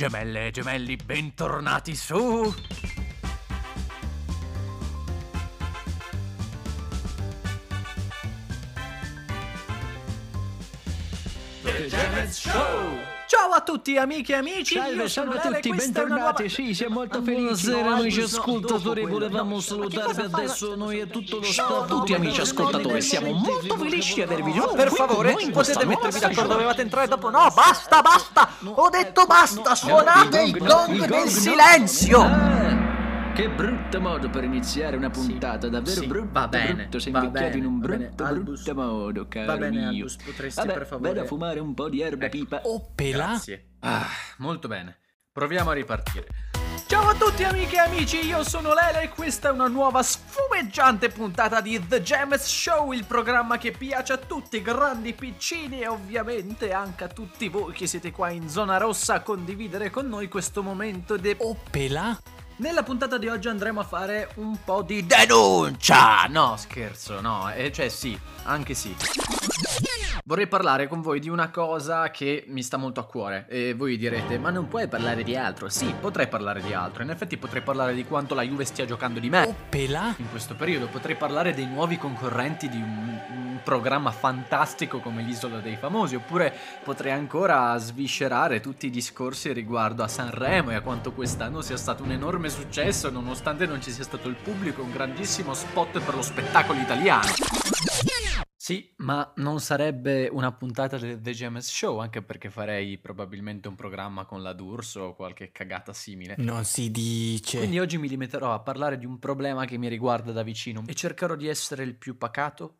Gemelle e gemelli, bentornati su... The Gemez Show! Ciao a tutti amiche e amici, Salve, salve a tutti, bentornati. nuova- Sì, siamo molto felici. Buonasera amici ascoltatori, volevamo salutarvi adesso noi e tutto lo Ciao staff. a tutti, amici ascoltatori, siamo molto felici di avervi qui per favore, potete mettervi d'accordo, dovevate entrare dopo. No, basta, basta! Ho detto basta, suonate il gong del silenzio! Che brutto modo per iniziare una puntata, davvero sì, brutto, va bene, brutto, sei va invecchiato in bene, un va bene. brutto, Albus, brutto modo, caro va bene, mio. Albus, potresti Vabbè, per favore- vado a fumare un po' di erba Ecco. pipa. Oh, pela? Grazie. Ah, molto bene. Proviamo a ripartire. Ciao a tutti amiche e amici, io sono Lele e questa è una nuova sfumeggiante puntata di The Gems Show, il programma che piace a tutti, grandi, piccini e ovviamente anche a tutti voi che siete qua in zona rossa a condividere con noi questo momento de... Oh, pela? Nella puntata di oggi andremo a fare un po' di denuncia! No, scherzo, no, eh, cioè sì, anche sì. Vorrei parlare con voi di una cosa che mi sta molto a cuore e voi direte ma non puoi parlare di altro? Sì, potrei parlare di altro, in effetti potrei parlare di quanto la Juve stia giocando di me Oh, pela? in questo periodo, potrei parlare dei nuovi concorrenti di un, un programma fantastico come l'Isola dei Famosi oppure potrei ancora sviscerare tutti i discorsi riguardo a Sanremo e a quanto quest'anno sia stato un enorme successo nonostante non ci sia stato il pubblico, un grandissimo spot per lo spettacolo italiano. Sì, ma non sarebbe una puntata del The Gems Show, anche perché farei probabilmente un programma con la D'Urso o qualche cagata simile. Non si dice. Quindi oggi mi limiterò a parlare di un problema che mi riguarda da vicino e cercherò di essere il più pacato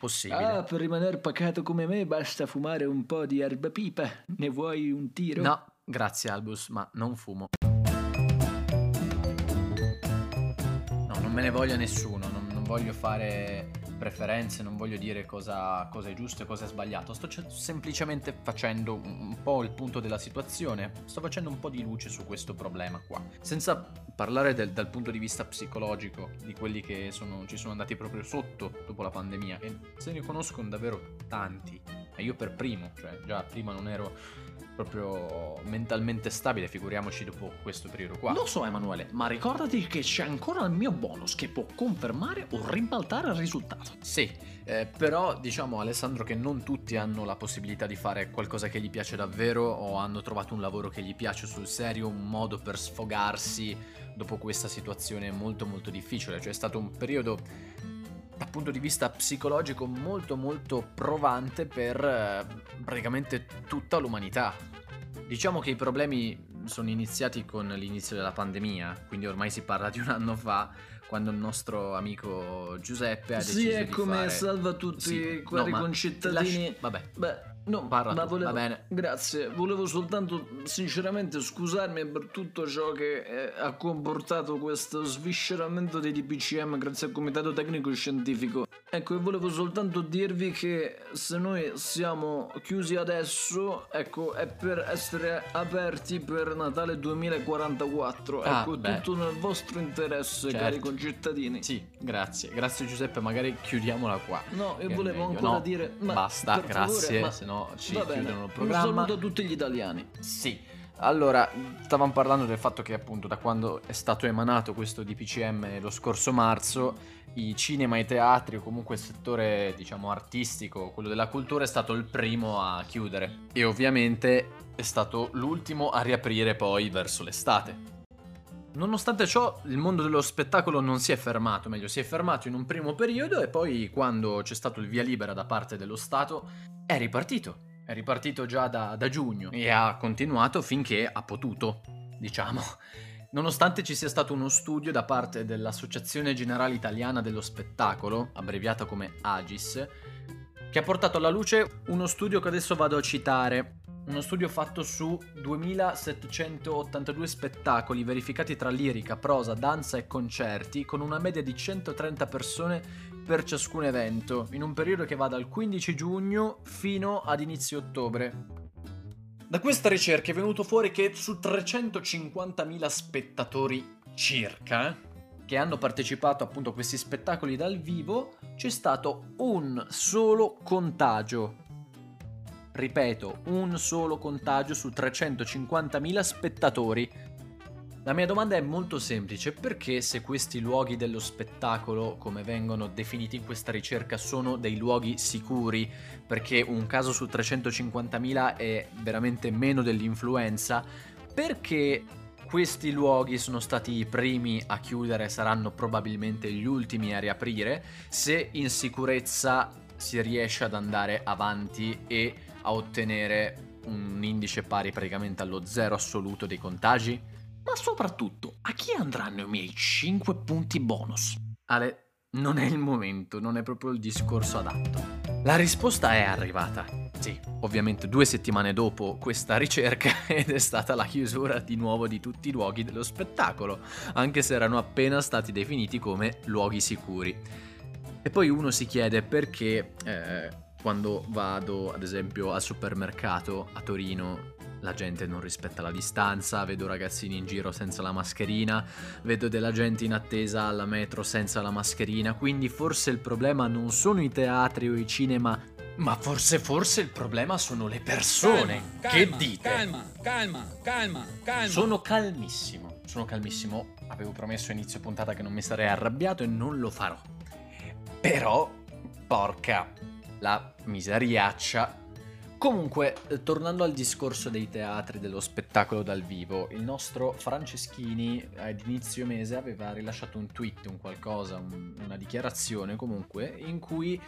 possibile. Ah, per rimanere pacato come me basta fumare un po' di erba pipa. Ne vuoi un tiro? No, grazie Albus, ma non fumo. No, non me ne voglia nessuno, non, non voglio fare preferenze, non voglio dire cosa, cosa è giusto e cosa è sbagliato. Sto ce- semplicemente facendo un, un po' il punto della situazione, sto facendo un po' di luce su questo problema qua. Senza parlare del- dal punto di vista psicologico di quelli che sono- ci sono andati proprio sotto dopo la pandemia, e se ne conoscono davvero tanti, e io per primo, cioè già prima non ero proprio mentalmente stabile, figuriamoci dopo questo periodo qua. Lo so Emanuele, ma ricordati che c'è ancora il mio bonus che può confermare o ribaltare il risultato. Sì, eh, però diciamo Alessandro che non tutti hanno la possibilità di fare qualcosa che gli piace davvero o hanno trovato un lavoro che gli piace sul serio, un modo per sfogarsi dopo questa situazione molto molto difficile. Cioè è stato un periodo dal punto di vista psicologico molto molto provante per eh, praticamente tutta l'umanità. Diciamo che i problemi sono iniziati con l'inizio della pandemia, quindi ormai si parla di un anno fa, quando il nostro amico Giuseppe ha deciso Sì, di è come fare... salva tutti Sì, i no, cari ma concittadini. lasci- Vabbè, Beh, no, Parla ma tu, volevo... va bene. Grazie, volevo soltanto sinceramente scusarmi per tutto ciò che eh, ha comportato questo svisceramento dei DPCM grazie al Comitato Tecnico Scientifico. Ecco, e volevo soltanto dirvi che se noi siamo chiusi adesso, ecco, è per essere aperti per Natale 2044. Ah, ecco, beh. tutto nel vostro interesse, Certo. cari concittadini. sì, grazie. Grazie Giuseppe, magari chiudiamola qua. No, io volevo ancora No, dire. Ma basta, grazie, favore, ma- se no ci va bene, chiudono il Un programma. saluto a tutti gli italiani. Sì. Allora, stavamo parlando del fatto che appunto da quando è stato emanato questo DPCM lo scorso marzo, i cinema, i teatri o comunque il settore, diciamo, artistico, quello della cultura è stato il primo a chiudere e ovviamente è stato l'ultimo a riaprire poi verso l'estate. Nonostante ciò, il mondo dello spettacolo non si è fermato, meglio, si è fermato in un primo periodo e poi quando c'è stato il via libera da parte dello Stato è ripartito. È ripartito già da, da giugno e ha continuato finché ha potuto, diciamo. Nonostante ci sia stato uno studio da parte dell'Associazione Generale Italiana dello Spettacolo, abbreviata come AGIS, che ha portato alla luce uno studio che adesso vado a citare. Uno studio fatto su 2782 spettacoli verificati tra lirica, prosa, danza e concerti, con una media di 130 persone per ciascun evento, in un periodo che va dal 15 giugno fino ad inizio ottobre. Da questa ricerca è venuto fuori che su 350.000 spettatori circa, che hanno partecipato appunto a questi spettacoli dal vivo, c'è stato un solo contagio. Ripeto, un solo contagio su 350.000 spettatori. La mia domanda è molto semplice, perché se questi luoghi dello spettacolo, come vengono definiti in questa ricerca, sono dei luoghi sicuri, perché un caso su 350.000 è veramente meno dell'influenza, perché questi luoghi sono stati i primi a chiudere saranno probabilmente gli ultimi a riaprire, se in sicurezza si riesce ad andare avanti e a ottenere un indice pari praticamente allo zero assoluto dei contagi? Ma soprattutto, a chi andranno i miei 5 punti bonus? Ale, non è il momento, non è proprio il discorso adatto. La risposta è arrivata. Sì, ovviamente due settimane dopo questa ricerca ed è stata la chiusura di nuovo di tutti i luoghi dello spettacolo, anche se erano appena stati definiti come luoghi sicuri. E poi uno si chiede perché eh, quando vado ad esempio al supermercato a Torino la gente non rispetta la distanza, vedo ragazzini in giro senza la mascherina, vedo della gente in attesa alla metro senza la mascherina, quindi forse il problema non sono i teatri o i cinema, ma forse forse il problema sono le persone. Calma, che calma, dite? Calma, calma, calma, calma. Sono calmissimo, sono calmissimo, avevo promesso a inizio puntata che non mi sarei arrabbiato e non lo farò. Però, porca, la miseriaccia Comunque, eh, tornando al discorso dei teatri, dello spettacolo dal vivo, il nostro Franceschini ad inizio mese aveva rilasciato un tweet, un qualcosa, un- una dichiarazione comunque, in cui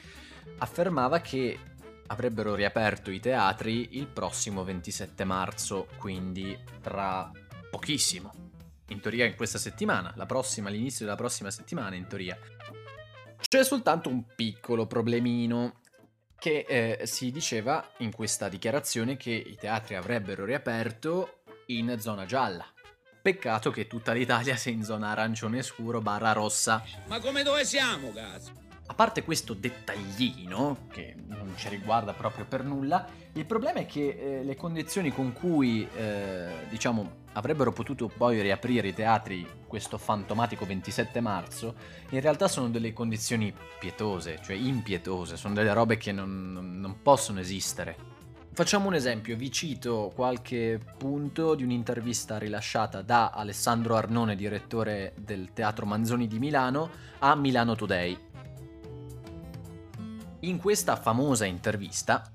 affermava che avrebbero riaperto i teatri il prossimo 27 marzo, quindi tra pochissimo. In teoria in questa settimana, la prossima, all'inizio della prossima settimana in teoria. C'è soltanto un piccolo problemino che eh, si diceva in questa dichiarazione che i teatri avrebbero riaperto in zona gialla. Peccato che tutta l'Italia sia in zona arancione scuro barra rossa. Ma come dove siamo, cazzo? A parte questo dettaglino, che non ci riguarda proprio per nulla, il problema è che eh, le condizioni con cui, eh, diciamo, avrebbero potuto poi riaprire i teatri questo fantomatico 27 marzo, in realtà sono delle condizioni pietose, cioè impietose, sono delle robe che non, non- possono esistere. Facciamo un esempio, vi cito qualche punto di un'intervista rilasciata da Alessandro Arnone, direttore del Teatro Manzoni di Milano, a Milano Today. In questa famosa intervista,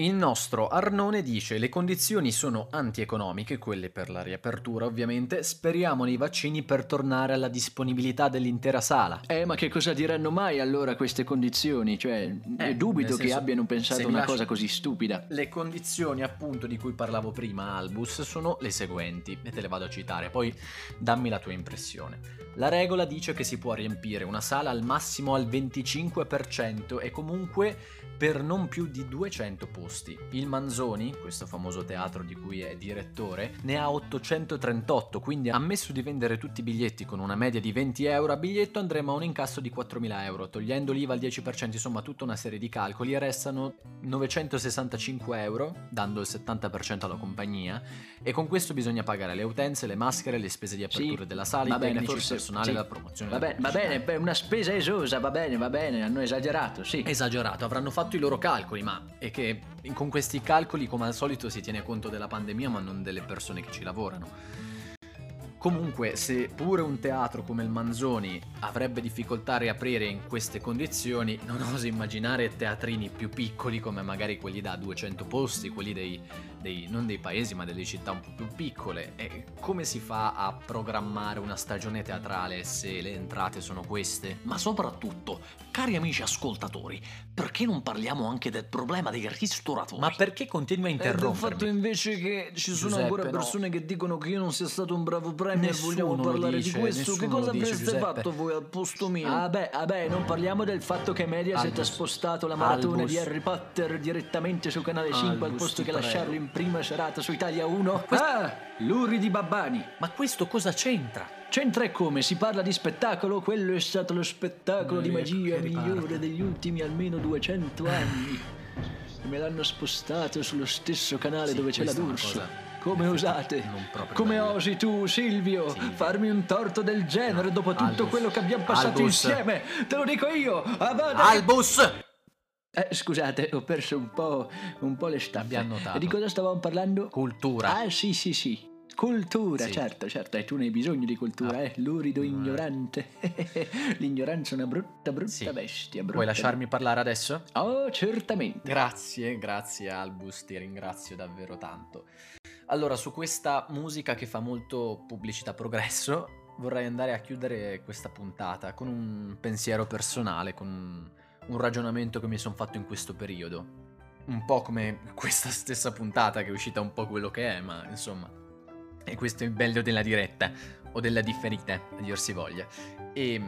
il nostro Arnone dice le condizioni sono antieconomiche, quelle per la riapertura ovviamente, speriamo nei vaccini per tornare alla disponibilità dell'intera sala. Eh, ma che cosa diranno mai allora queste condizioni? Cioè, Eh, dubito nel che senso, abbiano pensato una cosa così stupida. Le condizioni appunto di cui parlavo prima Albus sono le seguenti e te le vado a citare, poi dammi la tua impressione. La regola dice che si può riempire una sala al massimo al 25% e comunque per non più di 200 posti. Il Manzoni, questo famoso teatro di cui è direttore, ne ha 838, quindi ammesso di vendere tutti i biglietti con una media di 20 euro a biglietto andremo a un incasso di 4.000 euro, togliendo l'IVA al 10%, insomma tutta una serie di calcoli e restano 965 euro, dando il 70% alla compagnia, e con questo bisogna pagare le utenze, le maschere, le spese di apertura Sì, della sala, va i bene, forse- il personale, sì. la promozione. Va bene, va bene, beh, una spesa esosa, va bene, va bene, hanno esagerato, sì. Esagerato, avranno fatto i loro calcoli, ma è che con questi calcoli, come al solito, si tiene conto della pandemia, ma non delle persone che ci lavorano. Comunque, se pure un teatro come il Manzoni avrebbe difficoltà a riaprire in queste condizioni, non oso immaginare teatrini più piccoli come magari quelli da 200 posti, quelli dei, dei- non dei paesi ma delle città un po' più piccole. E come si fa a programmare una stagione teatrale se le entrate sono queste? Ma soprattutto, cari amici ascoltatori, perché non parliamo anche del problema dei ristoratori? Ma perché continui a Eh, del fatto invece che ci sono Giuseppe, ancora no. persone che dicono che io non sia stato un bravo premier, Nessuno vogliamo parlare dice, di questo. Che cosa avreste fatto voi al posto mio? Ah, Vabbè, vabbè, non parliamo del fatto che Mediaset Albus. ha spostato la maratona Albus. di Harry Potter direttamente su Canale 5 al Albus, posto ti che lasciarlo in prima serata su Italia 1. Ah, Luri di Babbani. Ma questo cosa c'entra? C'entra e come? Si parla di spettacolo? Quello è stato lo spettacolo di Ecco magia migliore degli ultimi almeno 200 anni. Me l'hanno spostato sullo stesso canale Sì, dove c'è la D'Urso. Come osate? Come osi tu, Silvio, Silvio. farmi un torto del genere dopo tutto Albus. quello che abbiamo passato Albus. insieme? Te lo dico io! Avada! Albus! Eh, scusate, ho perso un po', un po' le staffe. Abbiamo notato. Di cosa stavamo parlando? Cultura. Ah, sì, sì, sì. Cultura, Sì. certo, certo. E tu ne hai bisogno di cultura, Ah. eh? Lurido Mm. ignorante. L'ignoranza è una brutta, brutta Sì. bestia. Brutta Puoi lasciarmi parlare adesso? Oh, certamente. Grazie, grazie Albus, ti ringrazio davvero tanto. Allora, su questa musica che fa molto pubblicità progresso, vorrei andare a chiudere questa puntata con un pensiero personale, con un, ragionamento che mi sono fatto in questo periodo. Un po' come questa stessa puntata che è uscita un po' quello che è, ma insomma. E questo è il bello della diretta, o della differita, a dir si voglia. E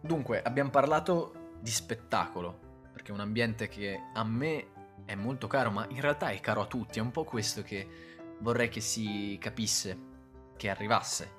dunque, abbiamo parlato di spettacolo, perché è un ambiente che a me è molto caro, ma in realtà è caro a tutti, è un po' questo che vorrei che si capisse, che arrivasse.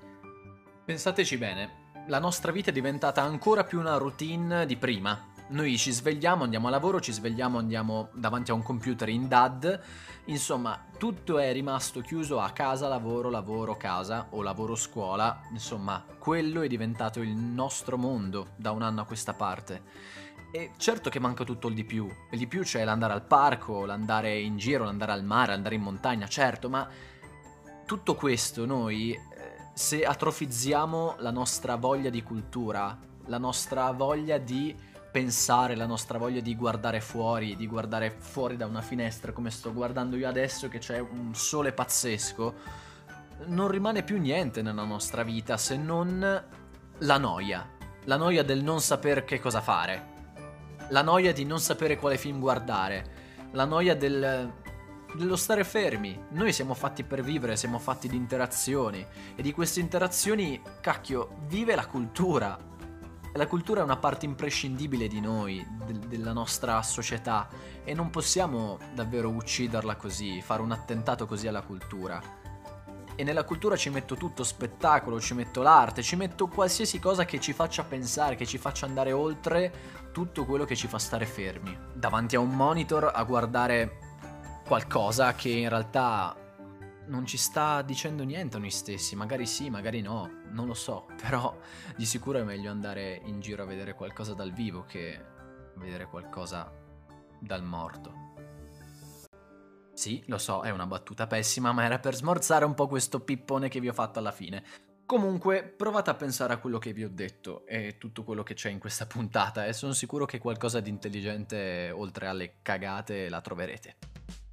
Pensateci bene, la nostra vita è diventata ancora più una routine di prima. Noi ci svegliamo, andiamo a lavoro, ci svegliamo, andiamo davanti a un computer in DAD, insomma, tutto è rimasto chiuso a casa, lavoro, lavoro, casa o lavoro, scuola, insomma, quello è diventato il nostro mondo da un anno a questa parte. E certo che manca tutto il di più. Il di più c'è l'andare al parco, l'andare in giro, l'andare al mare, l'andare in montagna, certo, ma tutto questo noi, eh, se atrofizziamo la nostra voglia di cultura, la nostra voglia di pensare, la nostra voglia di guardare fuori, di guardare fuori da una finestra come sto guardando io adesso che c'è un sole pazzesco, non rimane più niente nella nostra vita se non la noia. La noia del non saper che cosa fare. La noia di non sapere quale film guardare. La noia del, dello stare fermi. Noi siamo fatti per vivere, siamo fatti di interazioni. E di queste interazioni, cacchio, vive la cultura. La cultura è una parte imprescindibile di noi, del- della nostra società. E non possiamo davvero ucciderla così, fare un attentato così alla cultura. E nella cultura ci metto tutto, spettacolo, ci metto l'arte, ci metto qualsiasi cosa che ci faccia pensare, che ci faccia andare oltre tutto quello che ci fa stare fermi. Davanti a un monitor a guardare qualcosa che in realtà non ci sta dicendo niente a noi stessi, magari sì, magari no, non lo so, però di sicuro è meglio andare in giro a vedere qualcosa dal vivo che vedere qualcosa dal morto. Sì, lo so, è una battuta pessima, ma era per smorzare un po' questo pippone che vi ho fatto alla fine. Comunque, provate a pensare a quello che vi ho detto e tutto quello che c'è in questa puntata e sono sicuro che qualcosa di intelligente, oltre alle cagate, la troverete.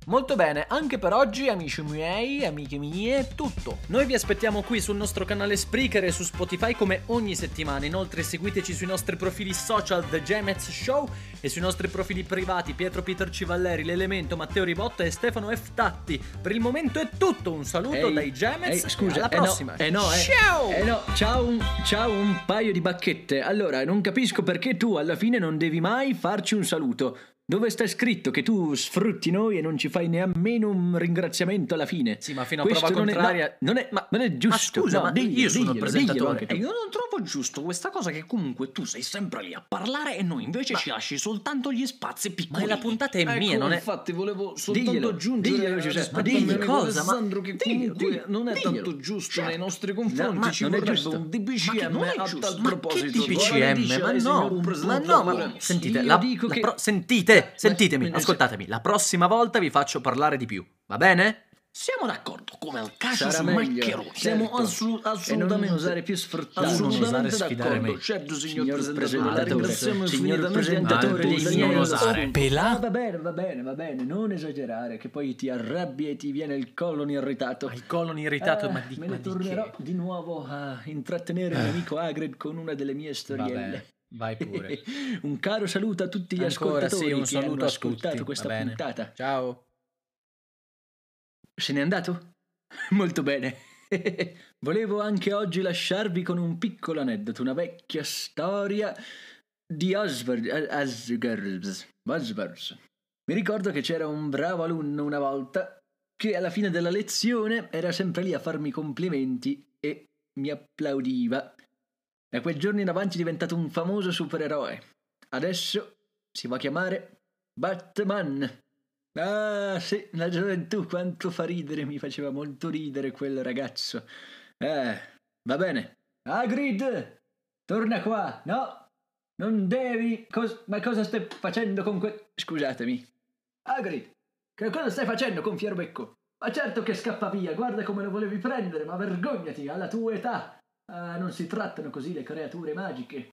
Molto bene, anche per oggi, amici miei, amiche mie, è tutto. Noi vi aspettiamo qui sul nostro canale Spreaker e su Spotify come ogni settimana. Inoltre seguiteci sui nostri profili social The Gemez Show e sui nostri profili privati Pietro Peter Civalleri, L'Elemento, Matteo Ribotta e Stefano F. Tatti. Per il momento è tutto, un saluto Ehi, dai Gemez ehi, scusa, alla eh no, prossima. eh no, eh. Ciao! Eh no, ciao un, ciao un paio di bacchette. Allora, non capisco perché tu alla fine non devi mai farci un saluto. Dove sta scritto che tu sfrutti noi e non ci fai nemmeno un ringraziamento alla fine? Sì, ma fino a Questo prova non è- contraria- no, non, è, ma, non è giusto. ma scusa, no, ma diglielo, io sono il diglielo, presentatore diglielo anche e io non trovo giusto questa cosa che comunque tu sei sempre lì a parlare e noi invece ci lasci soltanto gli spazi Ma piccoli. la puntata è Ecco, mia, non è... infatti volevo soltanto Diglielo, aggiungere diglielo, Giuseppe, rispetto digli cosa, ma- Alessandro che diglielo, comunque diglielo, non è diglielo. tanto giusto Certo. nei nostri No, confronti ma ci non è giusto. un Ma DPCM è a tal Ma che proposito DPCM? Ma no, ma no, ma sentite, Io sentite, Ma- sentitemi, ma- ascoltatemi, la prossima volta vi faccio parlare di più, va bene? Siamo d'accordo, come al calcio Sarà su meglio, maccheroni. siamo Certo. assolu- assolutamente E non osare più sfruttato. Non osare Assolutamente sfidare d'accordo. me. Certo, signor, Signor presentatore, ringraziamo signor presentatore, di non. Pelà? Ah, va bene, va bene, va bene, non esagerare, che poi ti arrabbi e ti viene il colon irritato. Ma il colon irritato, Ah, ma di, me ma ne di tornerò? Eh. di nuovo a intrattenere il mio amico Hagrid con una delle mie storielle. Vai pure. un caro saluto a tutti gli Ancora ascoltatori sì, un che hanno ascoltato tutti, questa puntata. Ciao. Se n'è andato? Molto bene. Volevo anche oggi lasciarvi con un piccolo aneddoto, una vecchia storia di Oswald. Asgers. Oswald. Mi ricordo che c'era un bravo alunno una volta che alla fine della lezione era sempre lì a farmi complimenti e mi applaudiva. Da quel giorno in avanti è diventato un famoso supereroe. Adesso si va a chiamare Batman. Ah, sì, la gioventù quanto fa ridere, mi faceva molto ridere quel ragazzo. Eh, va bene. Hagrid, torna qua. No, Non devi... cos- ma cosa stai facendo con que... Scusatemi. Hagrid, che cosa stai facendo con Fierbecco? Ma certo che scappa via, guarda come lo volevi prendere, ma vergognati, alla tua età. Ah, non si trattano così le creature magiche.